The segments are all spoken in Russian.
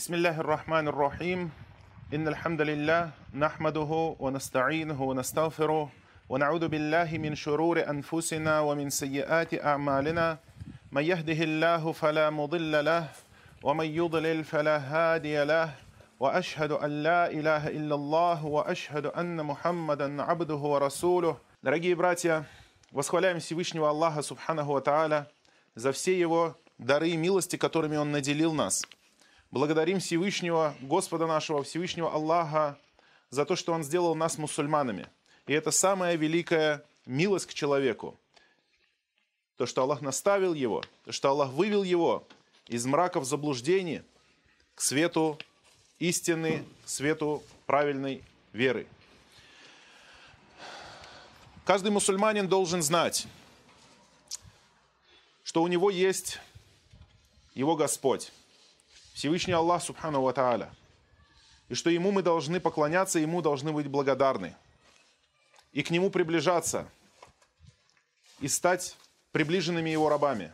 بسم الله الرحمن الرحيم إن الحمد لله نحمده ونستعينه ونستغفره ونعوذ بالله من شرور أنفسنا ومن سيئات أعمالنا من يهده الله فلا مضل له ومن يضلل فلا هادي له وأشهد أن لا إله إلا الله وأشهد أن محمدا عبده ورسوله Дорогие братья, восхваляем Всевышнего Аллаха Субханаху Ва Тааля за все Его дары и милости, которыми Он наделил нас – Благодарим Всевышнего, Господа нашего, Всевышнего Аллаха, за то, что Он сделал нас мусульманами. И это самая великая милость к человеку. То, что Аллах наставил его, то, что Аллах вывел его из мраков заблуждений к свету истины, к свету правильной веры. Каждый мусульманин должен знать, что у него есть его Господь. Всевышний Аллах Субхану Ва. И что Ему мы должны поклоняться, Ему должны быть благодарны. И к Нему приближаться. И стать приближенными Его рабами.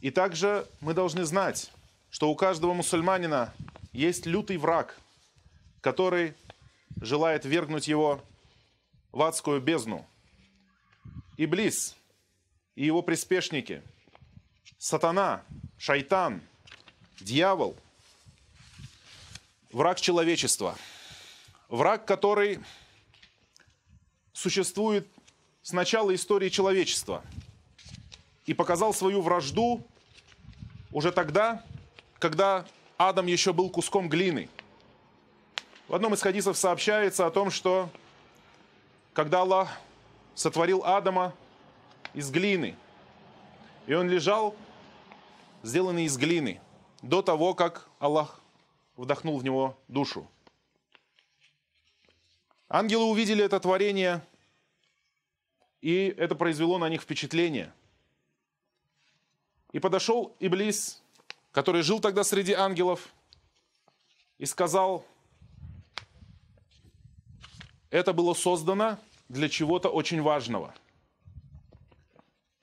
И также мы должны знать, что у каждого мусульманина есть лютый враг, который желает вергнуть его в адскую бездну. Иблис и его приспешники, сатана, шайтан – Дьявол – враг человечества. Враг, который существует с начала истории человечества и показал свою вражду уже тогда, когда Адам еще был куском глины. В одном из хадисов сообщается о том, что когда Аллах сотворил Адама из глины, и он лежал, сделанный из глины – до того, как Аллах вдохнул в него душу. Ангелы увидели это творение, и это произвело на них впечатление. И подошел Иблис, который жил тогда среди ангелов, и сказал, это было создано для чего-то очень важного.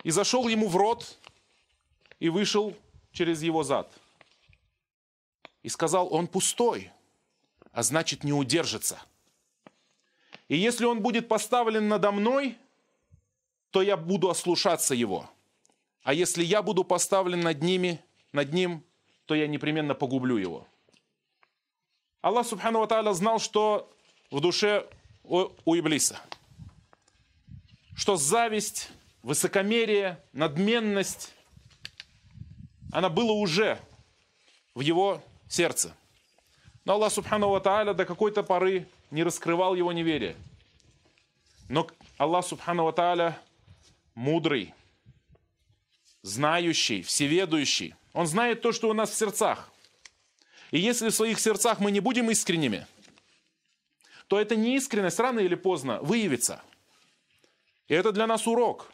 И зашел ему в рот и вышел через его зад – и сказал, он пустой, а значит не удержится. И если он будет поставлен надо мной, то я буду ослушаться его. А если я буду поставлен над ними, над ним, то я непременно погублю его. Аллах Субхану Ва знал, что в душе у, у Иблиса. Что зависть, высокомерие, надменность, она была уже в его сердце. Но Аллах Субхану Ва Тааля до какой-то поры не раскрывал его неверие. Но Аллах Субхану Ва Тааля мудрый, знающий, всеведущий. Он знает то, что у нас в сердцах. И если в своих сердцах мы не будем искренними, то эта неискренность рано или поздно выявится. И это для нас урок.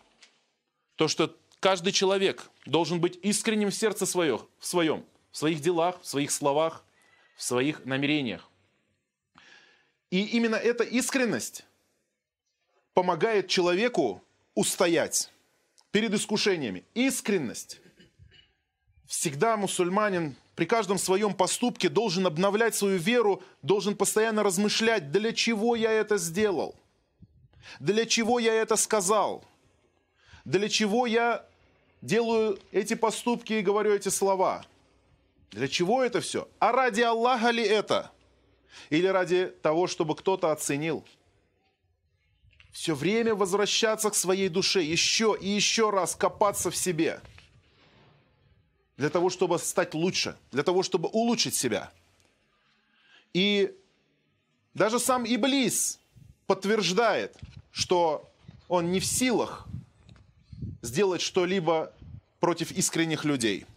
То, что каждый человек должен быть искренним в сердце своем, в своем в своих делах, в своих словах, в своих намерениях. И именно эта искренность помогает человеку устоять перед искушениями. Искренность. Всегда мусульманин при каждом своем поступке должен обновлять свою веру, должен постоянно размышлять, для чего я это сделал, для чего я это сказал, для чего я делаю эти поступки и говорю эти слова – для чего это все? А ради Аллаха ли это? Или ради того, чтобы кто-то оценил? Все время возвращаться к своей душе, еще и еще раз копаться в себе. Для того, чтобы стать лучше, для того, чтобы улучшить себя. И даже сам Иблис подтверждает, что он не в силах сделать что-либо против искренних людей –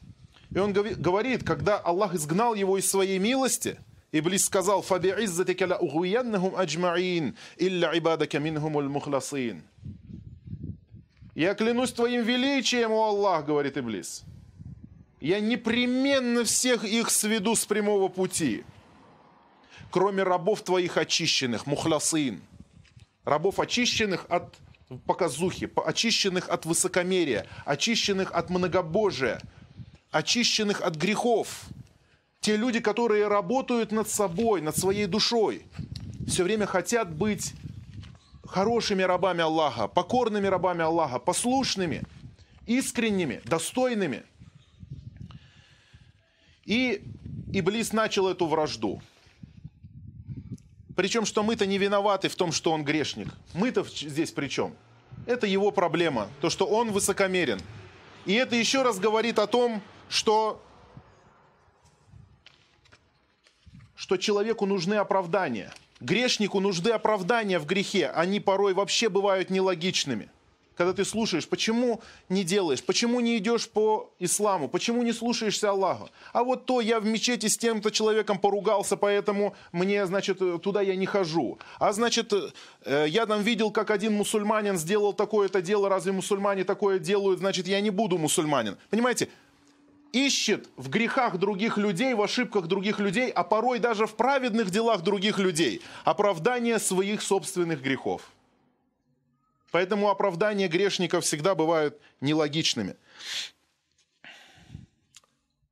и он говорит, когда Аллах изгнал его из своей милости, Иблис сказал, «Фаби'иззатика ла угуяннахум аджмаин, илля ибадака минхумуль мухласин». «Я клянусь твоим величием, о Аллах», — говорит Иблис. «Я непременно всех их сведу с прямого пути, кроме рабов твоих очищенных, мухласин, рабов очищенных от показухи, очищенных от высокомерия, очищенных от многобожия, очищенных от грехов, те люди, которые работают над собой, над своей душой, все время хотят быть хорошими рабами Аллаха, покорными рабами Аллаха, послушными, искренними, достойными. И Иблис начал эту вражду. Причем, что мы-то не виноваты в том, что он грешник. Мы-то здесь при чем? Это его проблема, то, что он высокомерен. И это еще раз говорит о том, что, что человеку нужны оправдания. Грешнику нужны оправдания в грехе. Они порой вообще бывают нелогичными когда ты слушаешь, почему не делаешь, почему не идешь по исламу, почему не слушаешься Аллаха. А вот то я в мечети с тем-то человеком поругался, поэтому мне, значит, туда я не хожу. А значит, э, я там видел, как один мусульманин сделал такое-то дело, разве мусульмане такое делают, значит, я не буду мусульманин. Понимаете, ищет в грехах других людей, в ошибках других людей, а порой даже в праведных делах других людей оправдание своих собственных грехов. Поэтому оправдания грешников всегда бывают нелогичными.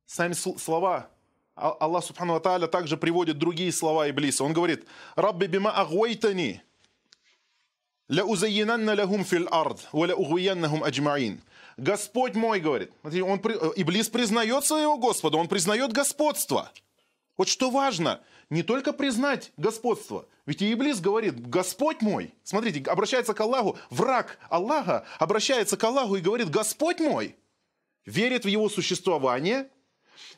Сами слова Аллах Субхану Тааля также приводит другие слова Иблиса. Он говорит, «Рабби бима агвайтани, ля узайинанна лахум фил ард, ва ля угуяннахум аджмаин». Господь мой, говорит, он, Иблис признает своего Господа, он признает господство. Вот что важно – не только признать господство. Ведь и Иблис говорит, Господь мой, смотрите, обращается к Аллаху, враг Аллаха обращается к Аллаху и говорит, Господь мой, верит в его существование,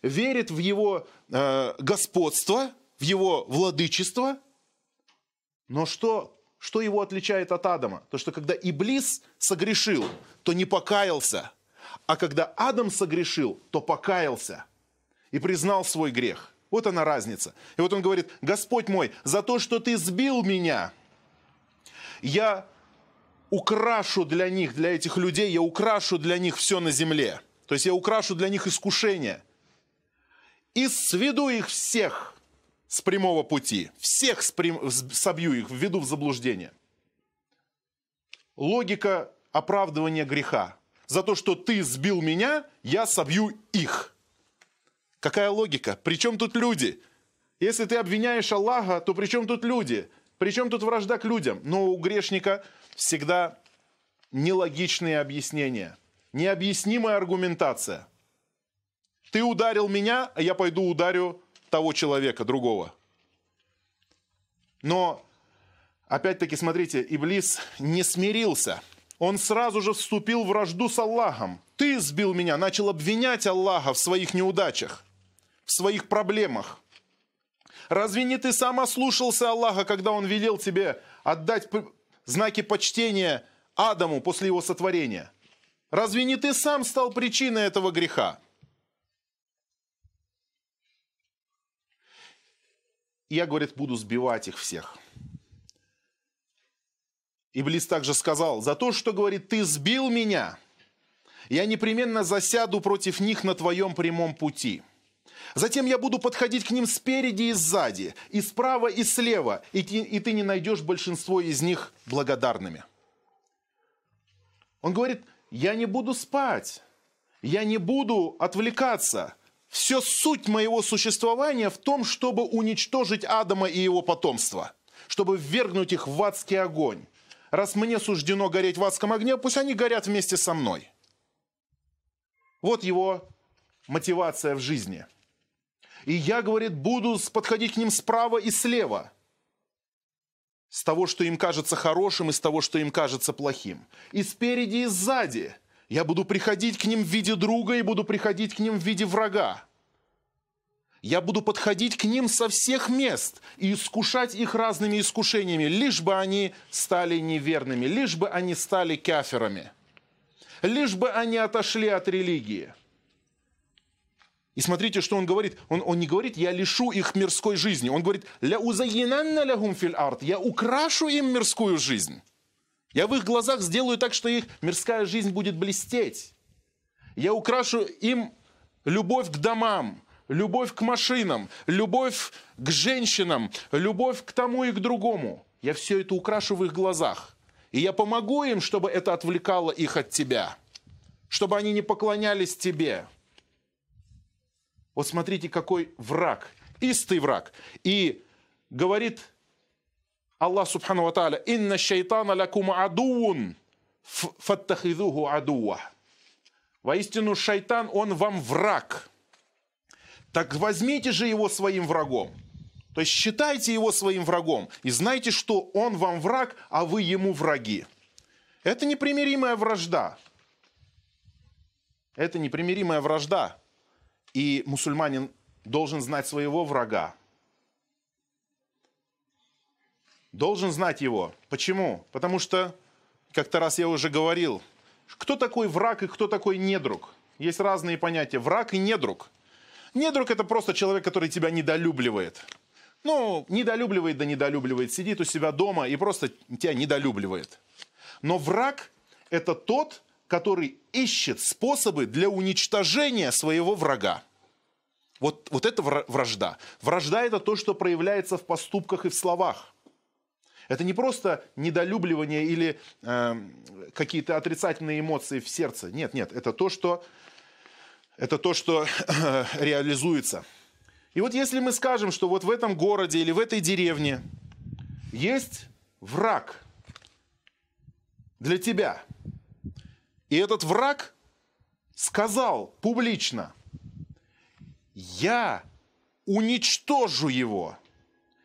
верит в его э, господство, в его владычество. Но что, что его отличает от Адама? То, что когда Иблис согрешил, то не покаялся. А когда Адам согрешил, то покаялся и признал свой грех – вот она разница. И вот он говорит, Господь мой, за то, что ты сбил меня, я украшу для них, для этих людей, я украшу для них все на земле. То есть я украшу для них искушение. И сведу их всех с прямого пути. Всех спрям... собью их, введу в заблуждение. Логика оправдывания греха. За то, что ты сбил меня, я собью их. Какая логика? Причем тут люди? Если ты обвиняешь Аллаха, то при чем тут люди? Причем тут вражда к людям? Но у грешника всегда нелогичные объяснения, необъяснимая аргументация. Ты ударил меня, а я пойду ударю того человека, другого. Но, опять-таки, смотрите, Иблис не смирился. Он сразу же вступил в вражду с Аллахом. Ты сбил меня, начал обвинять Аллаха в своих неудачах в своих проблемах. Разве не ты сам ослушался Аллаха, когда Он велел тебе отдать знаки почтения Адаму после его сотворения? Разве не ты сам стал причиной этого греха? Я, говорит, буду сбивать их всех. Иблис также сказал, за то, что, говорит, ты сбил меня, я непременно засяду против них на твоем прямом пути – Затем я буду подходить к ним спереди и сзади, и справа, и слева, и ты, и ты не найдешь большинство из них благодарными. Он говорит, я не буду спать, я не буду отвлекаться. Все суть моего существования в том, чтобы уничтожить Адама и его потомство, чтобы ввергнуть их в адский огонь. Раз мне суждено гореть в адском огне, пусть они горят вместе со мной. Вот его мотивация в жизни – и я, говорит, буду подходить к ним справа и слева. С того, что им кажется хорошим, и с того, что им кажется плохим. И спереди, и сзади. Я буду приходить к ним в виде друга и буду приходить к ним в виде врага. Я буду подходить к ним со всех мест и искушать их разными искушениями, лишь бы они стали неверными, лишь бы они стали каферами, лишь бы они отошли от религии – и смотрите, что он говорит. Он, он не говорит, я лишу их мирской жизни. Он говорит, ля узаинанна лягум филь арт. Я украшу им мирскую жизнь. Я в их глазах сделаю так, что их мирская жизнь будет блестеть. Я украшу им любовь к домам, любовь к машинам, любовь к женщинам, любовь к тому и к другому. Я все это украшу в их глазах. И я помогу им, чтобы это отвлекало их от тебя. Чтобы они не поклонялись тебе Вот смотрите, какой враг, истый враг. И говорит Аллах Субхану Ва «Инна шайтана лакум адуун, фаттахидуху адуа». Воистину, шайтан, он вам враг. Так возьмите же его своим врагом. То есть считайте его своим врагом и знайте, что он вам враг, а вы ему враги. Это непримиримая вражда. Это непримиримая вражда. И мусульманин должен знать своего врага. Должен знать его. Почему? Потому что, как-то раз я уже говорил, кто такой враг и кто такой недруг? Есть разные понятия. Враг и недруг. Недруг это просто человек, который тебя недолюбливает. Ну, недолюбливает да недолюбливает, сидит у себя дома и просто тебя недолюбливает. Но враг это тот, который ищет способы для уничтожения своего врага. Вот, вот это вражда. Вражда это то, что проявляется в поступках и в словах. Это не просто недолюбливание или э, какие-то отрицательные эмоции в сердце. Нет, нет, это то, что, это то, что реализуется. И вот если мы скажем, что вот в этом городе или в этой деревне есть враг для тебя, и этот враг сказал публично, я уничтожу его,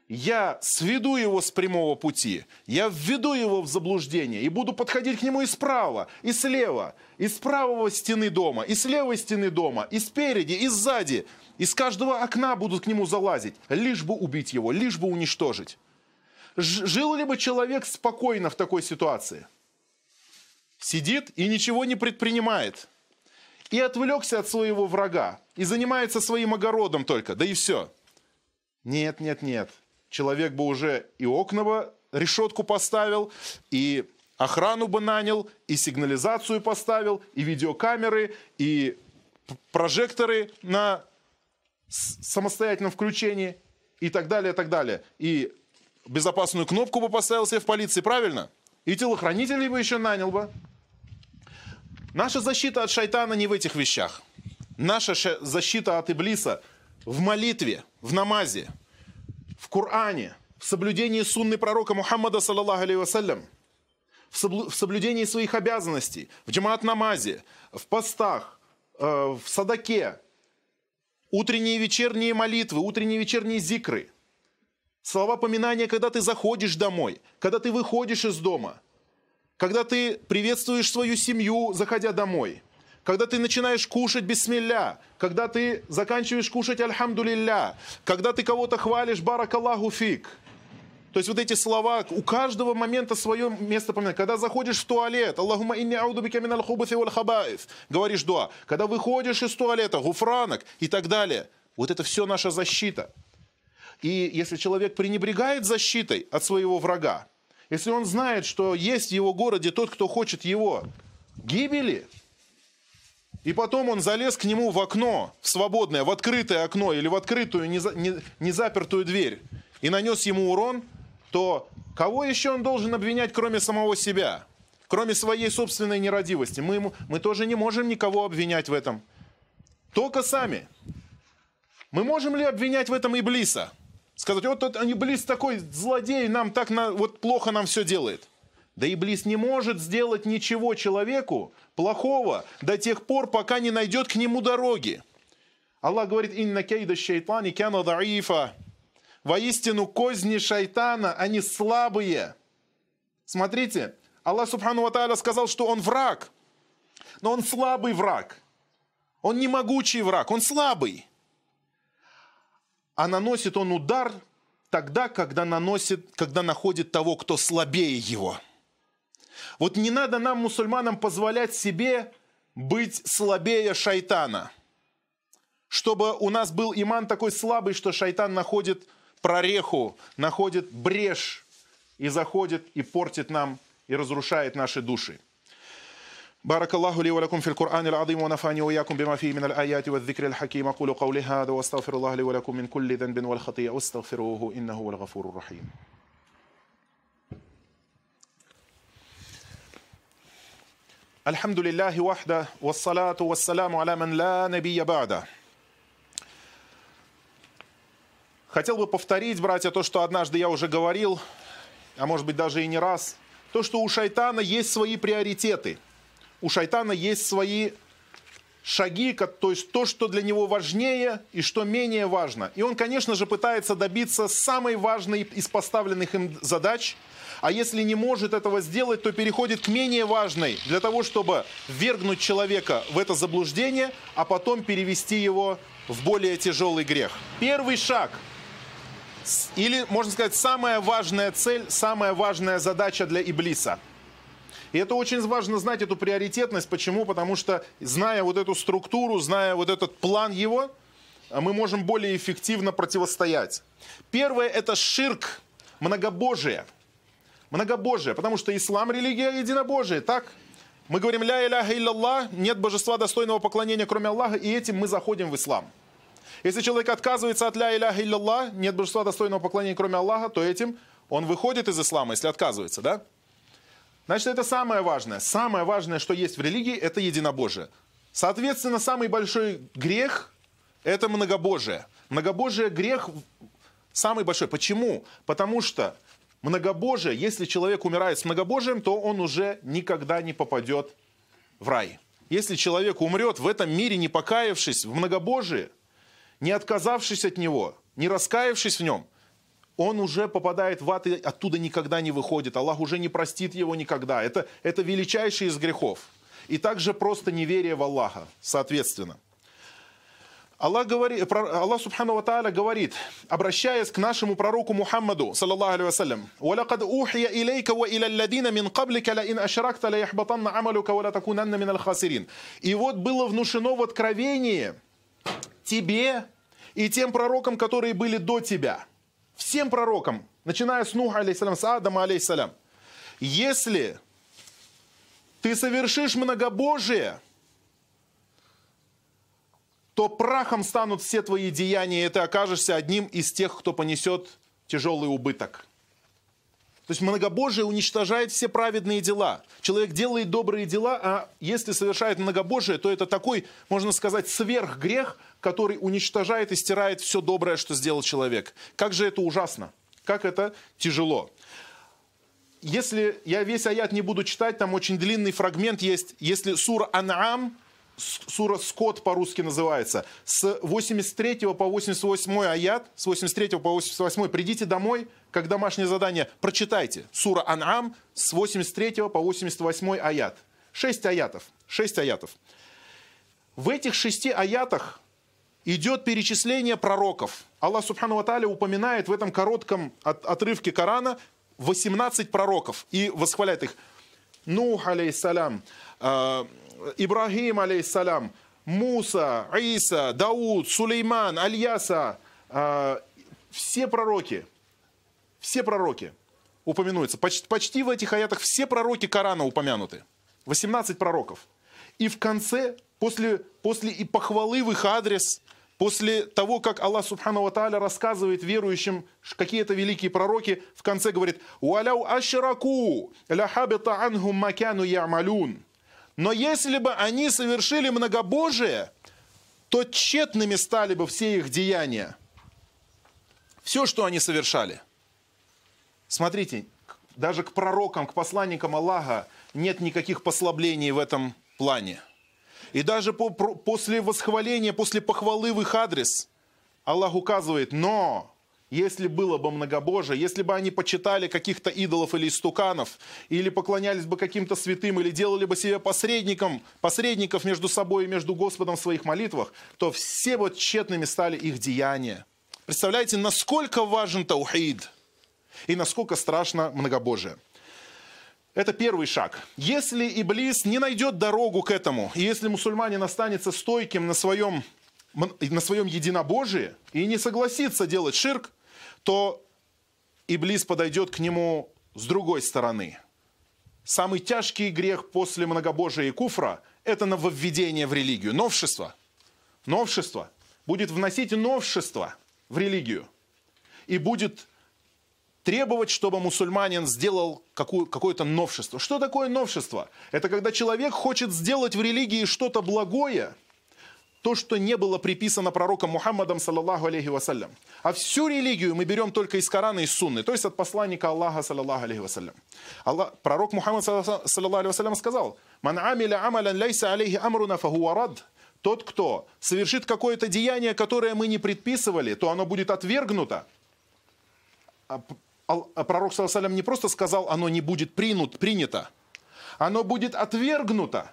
я сведу его с прямого пути, я введу его в заблуждение и буду подходить к нему и справа, и слева, и с правого стены дома, и с левой стены дома, и спереди, и сзади. Из каждого окна будут к нему залазить, лишь бы убить его, лишь бы уничтожить. Жил ли бы человек спокойно в такой ситуации? Сидит и ничего не предпринимает. И отвлекся от своего врага. И занимается своим огородом только. Да и все. Нет, нет, нет человек бы уже и окна бы решетку поставил, и охрану бы нанял, и сигнализацию поставил, и видеокамеры, и прожекторы на самостоятельном включении, и так далее, и так далее. И безопасную кнопку бы поставил себе в полиции, правильно? И телохранителей бы еще нанял бы. Наша защита от шайтана не в этих вещах. Наша защита от Иблиса в молитве, в намазе – в Коране, в соблюдении сунны пророка Мухаммада, саллаллаху алейhi вассалям, в соблюдении своих обязанностей, в джамаат-намазе, в постах, э, в садаке, утренние и вечерние молитвы, утренние и вечерние зикры, слова поминания, когда ты заходишь домой, когда ты выходишь из дома, когда ты приветствуешь свою семью, заходя домой – когда ты начинаешь кушать бисмилля, когда ты заканчиваешь кушать альхамдулилля, когда ты кого-то хвалишь баракаллаху фик. То есть вот эти слова, у каждого момента свое место поминать. Когда заходишь в туалет, Аллахума инни аудубика минал хубаси валь хабаиф, говоришь дуа. Когда выходишь из туалета, гуфранок и так далее. Вот это все наша защита. И если человек пренебрегает защитой от своего врага, если он знает, что есть в его городе тот, кто хочет его гибели, и потом он залез к нему в окно, в свободное, в открытое окно или в открытую, незапертую дверь, и нанес ему урон, то кого еще он должен обвинять, кроме самого себя? Кроме своей собственной нерадивости. Мы, ему, мы тоже не можем никого обвинять в этом. Только сами. Мы можем ли обвинять в этом Иблиса? Сказать, вот тот Иблис такой злодей, нам так на, вот плохо нам все делает. Да Иблис не может сделать ничего человеку плохого до тех пор, пока не найдет к нему дороги. Аллах говорит, «Инна кейда шайтани кяна даифа». Воистину, козни шайтана, они слабые. Смотрите, Аллах Субхану Ва сказал, что он враг. Но он слабый враг. Он не могучий враг, он слабый. А наносит он удар тогда, когда, наносит, когда находит того, кто слабее его – вот не надо нам, мусульманам, позволять себе быть слабее шайтана. Чтобы у нас был иман такой слабый, что шайтан находит прореху, находит брешь и заходит и портит нам и разрушает наши души. بارك الله لي ولكم في القرآن العظيم ونفعني وإياكم بما فيه من الآيات والذكر الحكيم أقول قولي هذا واستغفر الله لي ولكم من كل ذنب والخطيئة واستغفروه إنه هو الغفور الرحيم الحمد لله وحده والصلاة والسلام على من لا نبي بعده хотел бы повторить, братья, то, что однажды я уже говорил, а может быть даже и не раз, то, что у шайтана есть свои приоритеты. У шайтана есть свои шаги, то есть то, что для него важнее и что менее важно. И он, конечно же, пытается добиться самой важной из поставленных им задач, а если не может этого сделать, то переходит к менее важной, для того, чтобы ввергнуть человека в это заблуждение, а потом перевести его в более тяжелый грех. Первый шаг, или, можно сказать, самая важная цель, самая важная задача для Иблиса – и это очень важно знать, эту приоритетность. Почему? Потому что, зная вот эту структуру, зная вот этот план его, мы можем более эффективно противостоять. Первое – это ширк, многобожие. Многобожие, потому что ислам – религия единобожия, так? Мы говорим «Ля иляха илляллах», нет божества достойного поклонения, кроме Аллаха, и этим мы заходим в ислам. Если человек отказывается от «Ля иляха илляллах», нет божества достойного поклонения, кроме Аллаха, то этим он выходит из ислама, если отказывается, да? Значит, это самое важное. Самое важное, что есть в религии, это единобожие. Соответственно, самый большой грех – это многобожие. Многобожие – грех самый большой. Почему? Потому что многобожие, если человек умирает с многобожием, то он уже никогда не попадет в рай. Если человек умрет в этом мире, не покаявшись в многобожие, не отказавшись от него, не раскаявшись в нем, он уже попадает в ад и оттуда никогда не выходит. Аллах уже не простит его никогда. Это, это величайший из грехов. И также просто неверие в Аллаха, соответственно. Аллах, говорит, Аллах Субхану Ва говорит, обращаясь к нашему пророку Мухаммаду, саллаллаху алейхи вассалям, «Валакад ухья илейка ва иля ладина мин каблика ин ашракта ла яхбатанна амалюка ва ла такунанна мин. И вот было внушено в откровении тебе и тем пророкам, которые были до тебя. Всем пророкам, начиная с Нуха, алейхиссалям, с Адама, алейхиссалям. Если ты совершишь многобожие, то прахом станут все твои деяния, и ты окажешься одним из тех, кто понесет тяжелый убыток. То есть многобожие уничтожает все праведные дела. Человек делает добрые дела, а если совершает многобожие, то это такой, можно сказать, сверхгрех, который уничтожает и стирает все доброе, что сделал человек. Как же это ужасно, как это тяжело. Если я весь аят не буду читать, там очень длинный фрагмент есть. Если сура Ан'ам, сура Скот по-русски называется, с 83 по 88 аят, с 83 по 88, придите домой, как домашнее задание, прочитайте сура Ан'ам с 83 по 88 аят. Шесть аятов. Шесть аятов. В этих шести аятах идет перечисление пророков. Аллах Субхану Ва упоминает в этом коротком от, отрывке Корана 18 пророков и восхваляет их. Нух, алейхиссалям, э, Ибрагим, алейхиссалям, Муса, Иса, Дауд, Сулейман, Альяса, э, все пророки, все пророки упоминаются. Почти, почти в этих аятах все пророки Корана упомянуты. 18 пророков. И в конце, после, после и похвалы в их адрес, после того, как Аллах Субхану Ва рассказывает верующим какие-то великие пророки, в конце говорит «Уаляу ашраку ляхабита анхум макяну ямалюн». Но если бы они совершили многобожие, то тщетными стали бы все их деяния. Все, что они совершали – Смотрите, даже к пророкам, к посланникам Аллаха нет никаких послаблений в этом плане. И даже по, про, после восхваления, после похвалы в их адрес, Аллах указывает, но если было бы многобожие, если бы они почитали каких-то идолов или истуканов, или поклонялись бы каким-то святым, или делали бы себе посредником, посредников между собой и между Господом в своих молитвах, то все вот тщетными стали их деяния. Представляете, насколько важен таухид – и насколько страшно многобожие. Это первый шаг. Если Иблис не найдет дорогу к этому, и если мусульманин останется стойким на своем, на своем единобожии и не согласится делать ширк, то Иблис подойдет к нему с другой стороны. Самый тяжкий грех после многобожия и куфра – это нововведение в религию, новшество. Новшество. Будет вносить новшество в религию. И будет требовать, чтобы мусульманин сделал какую, какое-то новшество. Что такое новшество? Это когда человек хочет сделать в религии что-то благое, то, что не было приписано пророком Мухаммадом, саллаллаху алейхи вассалям. А всю религию мы берем только из Корана и Сунны, то есть от посланника Аллаха, саллаллаху алейхи вассалям. Аллах, пророк Мухаммад, саллаллаху алейхи вассалям, сказал, «Ман амиля амалян лейса алейхи амруна фахуа рад». Тот, кто совершит какое-то деяние, которое мы не предписывали, то оно будет отвергнуто. А, пророк, саллаллаху не просто сказал, оно не будет принут, принято, оно будет отвергнуто.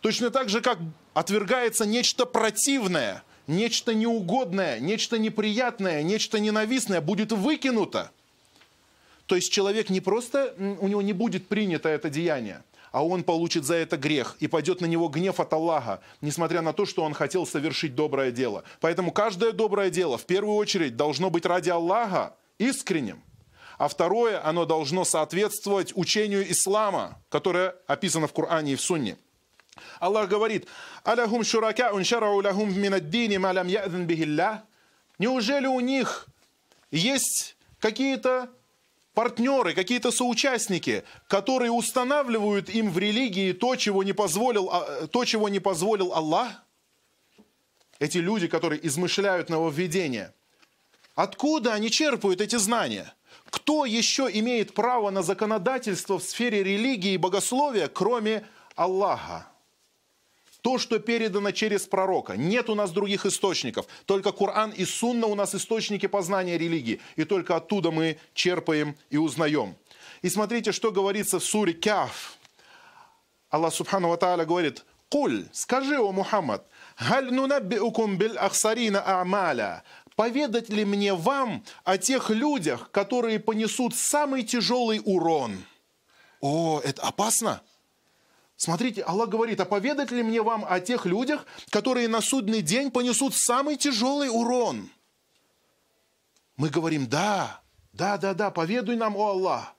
Точно так же, как отвергается нечто противное, нечто неугодное, нечто неприятное, нечто ненавистное, будет выкинуто. То есть человек не просто, у него не будет принято это деяние, а он получит за это грех, и пойдет на него гнев от Аллаха, несмотря на то, что он хотел совершить доброе дело. Поэтому каждое доброе дело в первую очередь должно быть ради Аллаха искренним. А второе, оно должно соответствовать учению ислама, которое описано в Коране и в Сунне. Аллах говорит, «Аляхум шурака уншарау лахум минаддини малям ядн бихилля». Неужели у них есть какие-то партнеры, какие-то соучастники, которые устанавливают им в религии то, чего не позволил, а, то, чего не позволил Аллах? Эти люди, которые измышляют нововведения. Откуда они черпают эти знания? Кто еще имеет право на законодательство в сфере религии и богословия, кроме Аллаха? то, что передано через пророка. Нет у нас других источников. Только Коран и Сунна у нас источники познания религии. И только оттуда мы черпаем и узнаем. И смотрите, что говорится в суре Кяф. Аллах Субхану Ва Тааля говорит, «Куль, скажи, о Мухаммад, «Халь нунаббиукум бил ахсарина а'маля» поведать ли мне вам о тех людях, которые понесут самый тяжелый урон? О, это опасно. Смотрите, Аллах говорит, а поведать ли мне вам о тех людях, которые на судный день понесут самый тяжелый урон? Мы говорим, да, да, да, да, поведуй нам, о Аллах.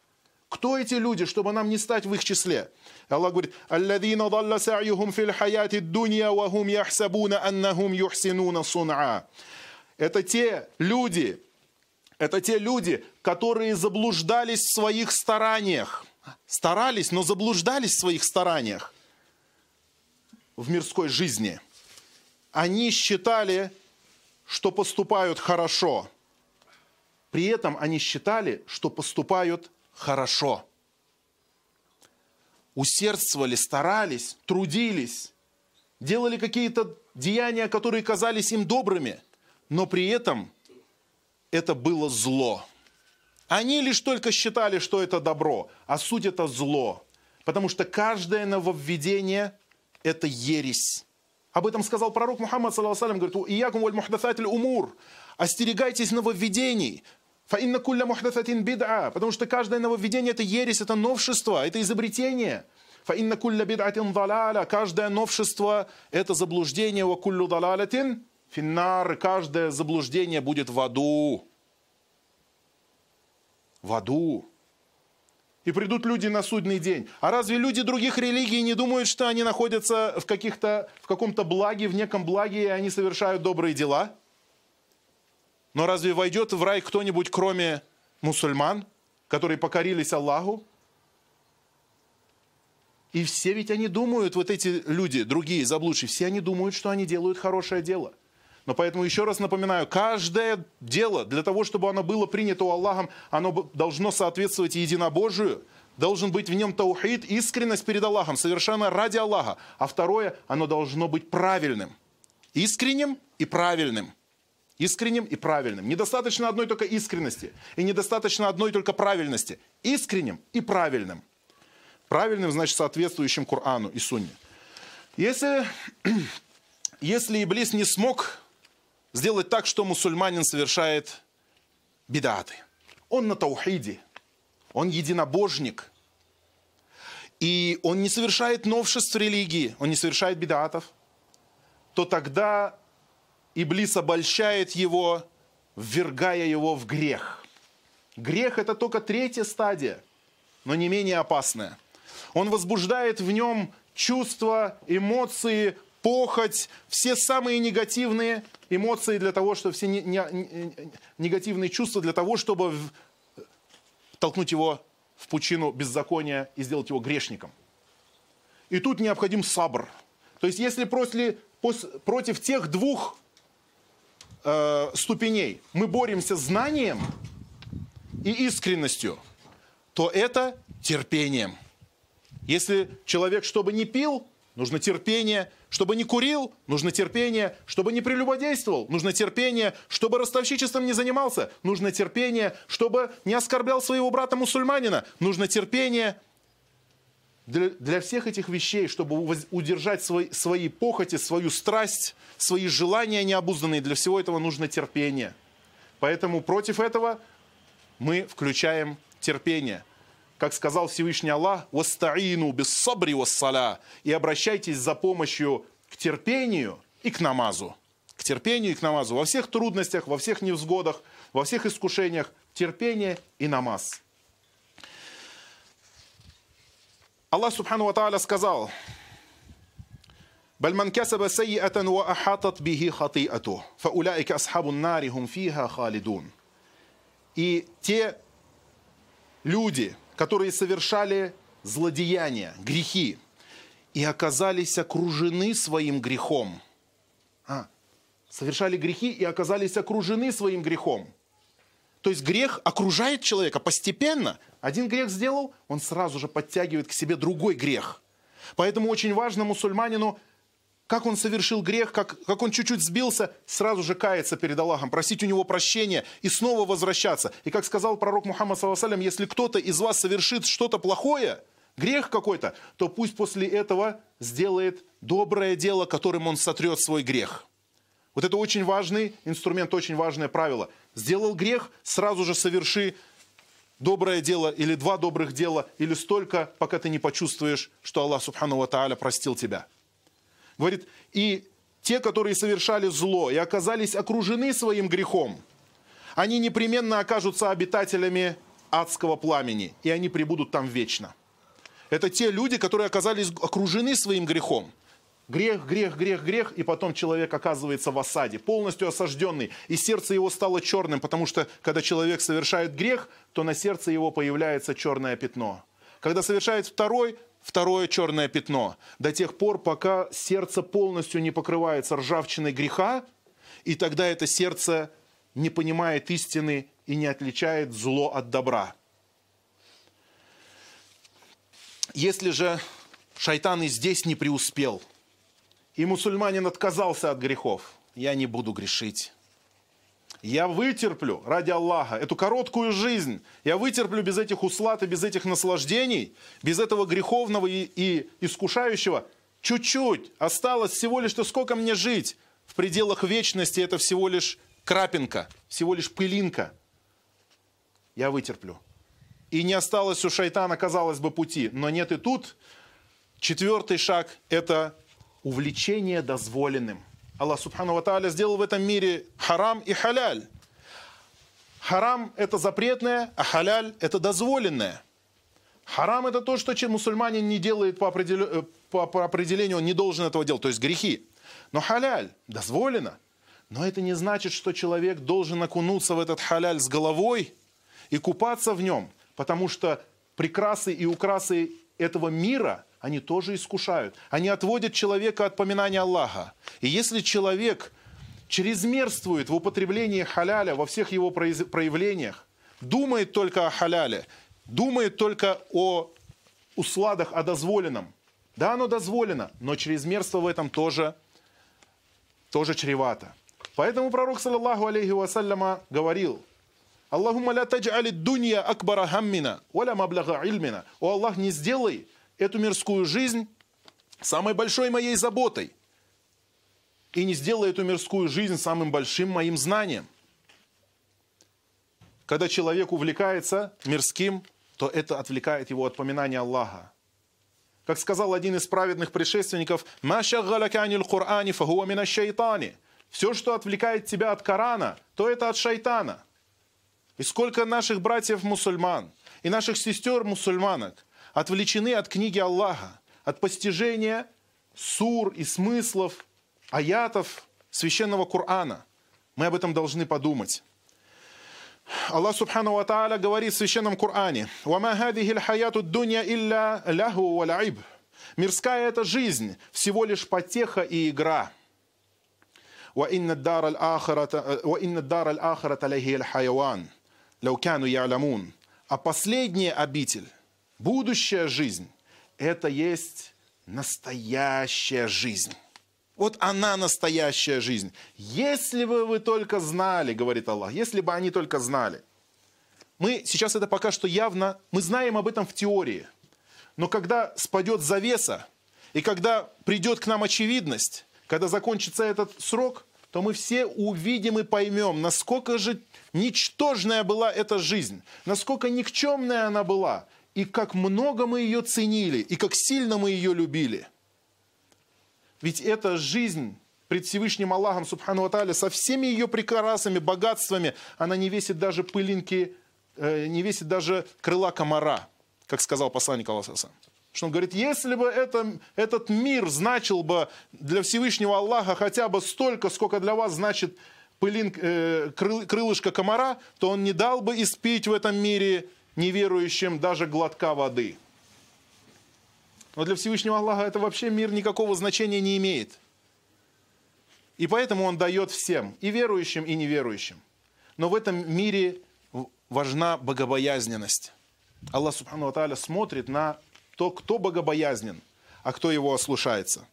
Кто эти люди, чтобы нам не стать в их числе? Аллах говорит, «Алладина далла сa'юхум фил хаяти дунья, ва хум яхсабуна аннахум юхсинуна сун'a». Это те люди, это те люди, которые заблуждались в своих стараниях старались, но заблуждались в своих стараниях в мирской жизни. Они считали, что поступают хорошо. При этом они считали, что поступают хорошо. Усердствовали, старались, трудились, делали какие-то деяния, которые казались им добрыми, но при этом это было зло. Они лишь только считали, что это добро, а суть это зло. Потому что каждое нововведение – это ересь. Об этом сказал пророк Мухаммад, саллаху говорит, «Иякум валь мухдасатель умур» – «Остерегайтесь нововведений». «Фаинна кулля мухдасатин бид'a» – потому что каждое нововведение – это ересь, это новшество, это изобретение. «Фаинна кулля бид'атин далаля» – каждое новшество – это заблуждение. «Ва куллю далалятин финнар» – каждое заблуждение будет в аду в аду. И придут люди на судный день. А разве люди других религий не думают, что они находятся в, каких-то, в каком-то благе, в неком благе, и они совершают добрые дела? Но разве войдет в рай кто-нибудь, кроме мусульман, которые покорились Аллаху? И все ведь они думают, вот эти люди, другие заблудшие, все они думают, что они делают хорошее дело – но поэтому еще раз напоминаю, каждое дело, для того, чтобы оно было принято у Аллахом, оно должно соответствовать единобожию, должен быть в нем таухид, искренность перед Аллахом, совершенно ради Аллаха. А второе, оно должно быть правильным. Искренним и правильным. Искренним и правильным. Недостаточно одной только искренности. И недостаточно одной только правильности. Искренним и правильным. Правильным, значит, соответствующим Корану и Сунне. Если, если Иблис не смог сделать так, что мусульманин совершает бедаты. Он на таухиде, он единобожник. И он не совершает новшеств религии, он не совершает бедатов, то тогда Иблис обольщает его, ввергая его в грех. Грех – это только третья стадия, но не менее опасная. Он возбуждает в нем чувства, эмоции, похоть, все самые негативные эмоции для того, чтобы все не, не, негативные чувства для того, чтобы в, толкнуть его в пучину беззакония и сделать его грешником. И тут необходим сабр. То есть, если после, против тех двух э, ступеней мы боремся знанием и искренностью, то это терпением. Если человек, чтобы не пил, нужно терпение. Чтобы не курил, нужно терпение. Чтобы не прелюбодействовал, нужно терпение. Чтобы ростовщичеством не занимался, нужно терпение. Чтобы не оскорблял своего брата-мусульманина, нужно терпение. Для, для всех этих вещей, чтобы удержать свои, свои похоти, свою страсть, свои желания необузданные, для всего этого нужно терпение. Поэтому против этого мы включаем терпение – как сказал Всевышний Аллах, «Вастаину без сабри вассаля» и обращайтесь за помощью к терпению и к намазу. К терпению и к намазу. Во всех трудностях, во всех невзгодах, во всех искушениях терпение и намаз. Аллах Субхану Ва сказал, بل من كسب سيئة وأحاطت به خطيئته فأولئك أصحاب النار هم فيها خالدون. И те люди, которые совершали злодеяния, грехи, и оказались окружены своим грехом. А, совершали грехи и оказались окружены своим грехом. То есть грех окружает человека постепенно. Один грех сделал, он сразу же подтягивает к себе другой грех. Поэтому очень важно мусульманину как он совершил грех, как, как он чуть-чуть сбился, сразу же каяться перед Аллахом, просить у него прощения и снова возвращаться. И как сказал пророк Мухаммад, саллаху если кто-то из вас совершит что-то плохое, грех какой-то, то пусть после этого сделает доброе дело, которым он сотрет свой грех. Вот это очень важный инструмент, очень важное правило. Сделал грех, сразу же соверши доброе дело или два добрых дела, или столько, пока ты не почувствуешь, что Аллах Субхану Ва Тааля простил тебя. Говорит, и те, которые совершали зло и оказались окружены своим грехом, они непременно окажутся обитателями адского пламени, и они прибудут там вечно. Это те люди, которые оказались окружены своим грехом. Грех, грех, грех, грех, и потом человек оказывается в осаде, полностью осажденный, и сердце его стало черным, потому что когда человек совершает грех, то на сердце его появляется черное пятно. Когда совершает второй, второе черное пятно. До тех пор, пока сердце полностью не покрывается ржавчиной греха, и тогда это сердце не понимает истины и не отличает зло от добра. Если же шайтан и здесь не преуспел, и мусульманин отказался от грехов, я не буду грешить. Я вытерплю ради Аллаха эту короткую жизнь. Я вытерплю без этих услад и без этих наслаждений, без этого греховного и, и искушающего. Чуть-чуть. Осталось всего лишь, что сколько мне жить? В пределах вечности это всего лишь крапинка, всего лишь пылинка. Я вытерплю. И не осталось у шайтана, казалось бы, пути. Но нет и тут. Четвертый шаг – это увлечение дозволенным – Аллах Субхану Ва сделал в этом мире харам и халяль. Харам – это запретное, а халяль – это дозволенное. Харам – это то, что мусульманин не делает по, определю, э, по определению, он не должен этого делать, то есть грехи. Но халяль дозволено. Но это не значит, что человек должен окунуться в этот халяль с головой и купаться в нем, потому что прекрасы и украсы этого мира – они тоже искушают. Они отводят человека от поминания Аллаха. И если человек чрезмерствует в употреблении халяля во всех его проявлениях, думает только о халяле, думает только о усладах, о дозволенном, да, оно дозволено, но чрезмерство в этом тоже, тоже чревато. Поэтому пророк, саллаллаху алейхи вассаляма, говорил, Аллахумма ля тадж'али дунья акбара хаммина, валя маблага ильмина. О Аллах, не сделай эту мирскую жизнь самой большой моей заботой. И не сделай эту мирскую жизнь самым большим моим знанием. Когда человек увлекается мирским, то это отвлекает его от поминания Аллаха. Как сказал один из праведных предшественников, Все, что отвлекает тебя от Корана, то это от шайтана. И сколько наших братьев-мусульман и наших сестер-мусульманок отвлечены от книги Аллаха, от постижения сур и смыслов, аятов священного Корана. Мы об этом должны подумать. Аллах Субхану Ва Тааля говорит в священном Коране, «Вама хадихи хаяту дунья илля ляху ва лаиб». Мирская эта жизнь всего лишь потеха и игра. «Ва инна дар аль ахарата лахи аль хайван, лаукану ялямун». А последняя обитель будущая жизнь, это есть настоящая жизнь. Вот она настоящая жизнь. Если бы вы только знали, говорит Аллах, если бы они только знали. Мы сейчас это пока что явно, мы знаем об этом в теории. Но когда спадет завеса, и когда придет к нам очевидность, когда закончится этот срок, то мы все увидим и поймем, насколько же ничтожная была эта жизнь, насколько никчемная она была, и как много мы ее ценили, и как сильно мы ее любили. Ведь эта жизнь пред Всевышним Аллахом, Субхану Аталя, со всеми ее прекрасами, богатствами, она не весит даже пылинки, э, не весит даже крыла комара, как сказал посланник Аллаха. Что он говорит, если бы это, этот мир значил бы для Всевышнего Аллаха хотя бы столько, сколько для вас значит пылин, э, крыл, крылышко комара, то он не дал бы испить в этом мире неверующим даже глотка воды. Но для Всевышнего Аллаха это вообще мир никакого значения не имеет. И поэтому он дает всем, и верующим, и неверующим. Но в этом мире важна богобоязненность. Аллах Субхану Аталя смотрит на то, кто богобоязнен, а кто его ослушается.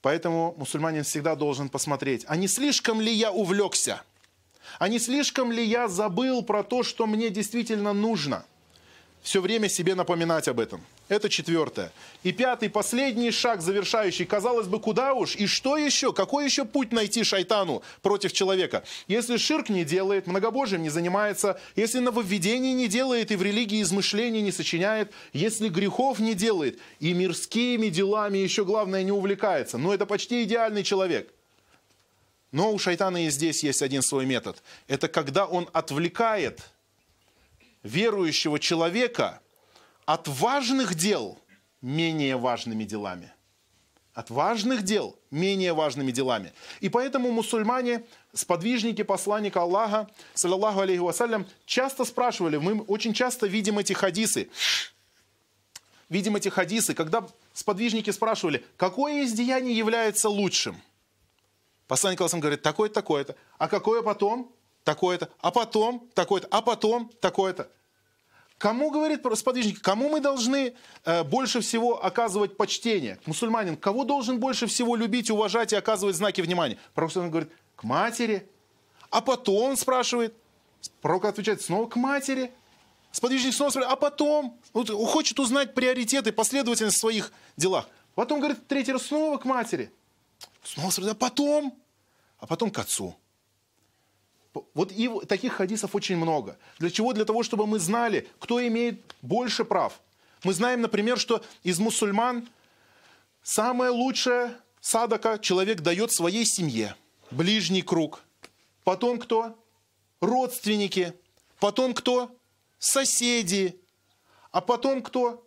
Поэтому мусульманин всегда должен посмотреть, а не слишком ли я увлекся, а не слишком ли я забыл про то, что мне действительно нужно – все время себе напоминать об этом. Это четвертое. И пятый, последний шаг завершающий. Казалось бы, куда уж? И что еще? Какой еще путь найти шайтану против человека? Если ширк не делает, многобожием не занимается, если нововведений не делает и в религии измышлений не сочиняет, если грехов не делает и мирскими делами еще главное не увлекается, ну это почти идеальный человек. Но у шайтана и здесь есть один свой метод. Это когда он отвлекает верующего человека от важных дел менее важными делами. От важных дел менее важными делами. И поэтому мусульмане, сподвижники посланника Аллаха, саллаллаху алейхи вассалям, часто спрашивали, мы очень часто видим эти хадисы, видим эти хадисы, когда сподвижники спрашивали, какое из деяний является лучшим? Посланник Аллаха говорит, такое-то, такое-то. А какое потом? Такое-то. А потом? Такое-то. А потом? Такое-то. Кому, говорит сподвижник, кому мы должны э, больше всего оказывать почтение? Мусульманин, кого должен больше всего любить, уважать и оказывать знаки внимания? Пророк говорит, к матери. А потом, спрашивает, пророк отвечает, снова к матери. Сподвижник снова спрашивает, а потом? Вот, хочет узнать приоритеты, последовательность в своих делах. Потом, говорит, третий раз снова к матери. Снова спрашивает, а потом? А потом к отцу. Вот и таких хадисов очень много. Для чего? Для того, чтобы мы знали, кто имеет больше прав. Мы знаем, например, что из мусульман самое лучшее садака человек дает своей семье, ближний круг. Потом кто? Родственники. Потом кто? Соседи. А потом кто?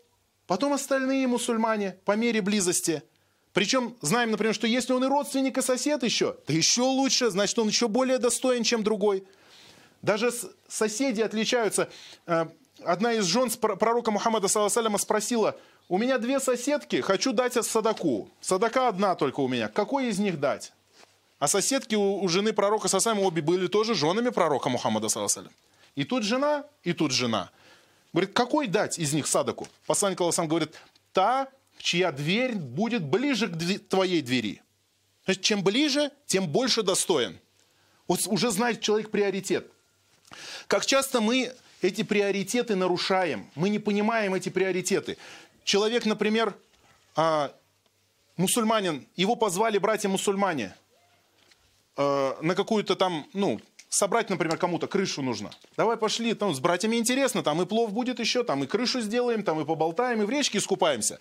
Потом остальные мусульмане по мере близости – причем знаем, например, что если он и родственник, и сосед еще, то еще лучше, значит, он еще более достоин, чем другой. Даже соседи отличаются. Э, одна из жен пророка Мухаммада саллаллаху спросила, у меня две соседки, хочу дать садаку. Садака одна только у меня. Какой из них дать? А соседки у, жены пророка саллаллаху обе были тоже женами пророка Мухаммада саллаллаху И тут жена, и тут жена. Говорит, какой дать из них садаку? Посланник Аллаха говорит, та, чья дверь будет ближе к твоей двери. Значит, чем ближе, тем больше достоин. Вот уже знает человек приоритет. Как часто мы эти приоритеты нарушаем, мы не понимаем эти приоритеты. Человек, например, а, мусульманин, его позвали братья-мусульмане а, на какую-то там, ну, собрать, например, кому-то крышу нужно. Давай пошли, там с братьями интересно, там и плов будет еще, там и крышу сделаем, там и поболтаем, и в речке искупаемся.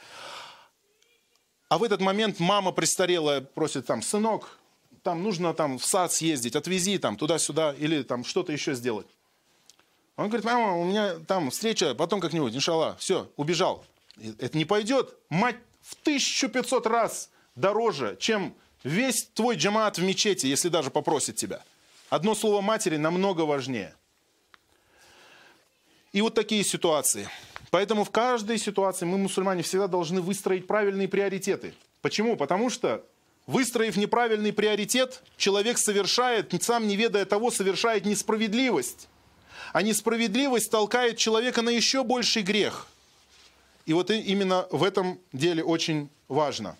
А в этот момент мама престарелая просит там, сынок, там нужно там в сад съездить, отвези там туда-сюда или там что-то еще сделать. Он говорит, мама, у меня там встреча, потом как-нибудь, иншалла, все, убежал. Это не пойдет. Мать в 1500 раз дороже, чем весь твой джамаат в мечети, если даже попросит тебя. Одно слово матери намного важнее. И вот такие ситуации – Поэтому в каждой ситуации мы, мусульмане, всегда должны выстроить правильные приоритеты. Почему? Потому что Выстроив неправильный приоритет, человек совершает, сам не ведая того, совершает несправедливость. А несправедливость толкает человека на еще больший грех. И вот именно в этом деле очень важно.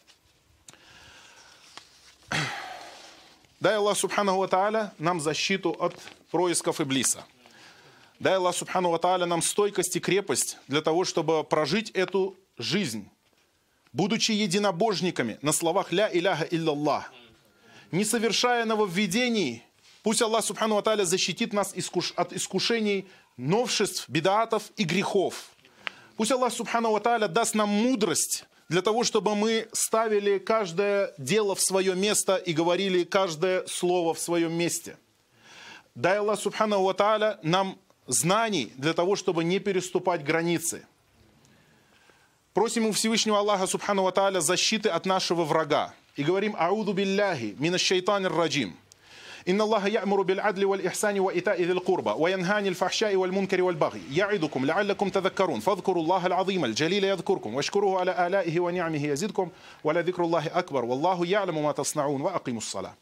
Дай Аллах Субхану Ва нам защиту от происков Иблиса. Дай Аллах Субхану Ва нам стойкость и крепость для того, чтобы прожить эту жизнь, будучи единобожниками на словах «Ля иляха илляллах», не совершая нововведений, пусть Аллах Субхану Ва защитит нас от искушений новшеств, бедаатов и грехов. Пусть Аллах Субхану Ва даст нам мудрость для того, чтобы мы ставили каждое дело в свое место и говорили каждое слово в своем месте. Дай Аллах Субхану Ва нам знаний для того, чтобы не переступать границы. Просим у Всевышнего Аллаха Субхану Ва Тааля защиты от нашего врага. И говорим «Ауду билляхи мина шайтанир раджим». إن الله يأمر بالعدل والإحسان وإيتاء ذي القربى وينهى عن الفحشاء والمنكر والبغي يعظكم لعلكم تذكرون فاذكروا الله العظيم الجليل يذكركم واشكروه على آلائه ونعمه يزدكم ولذكر الله أكبر والله يعلم ما تصنعون وأقيموا الصلاة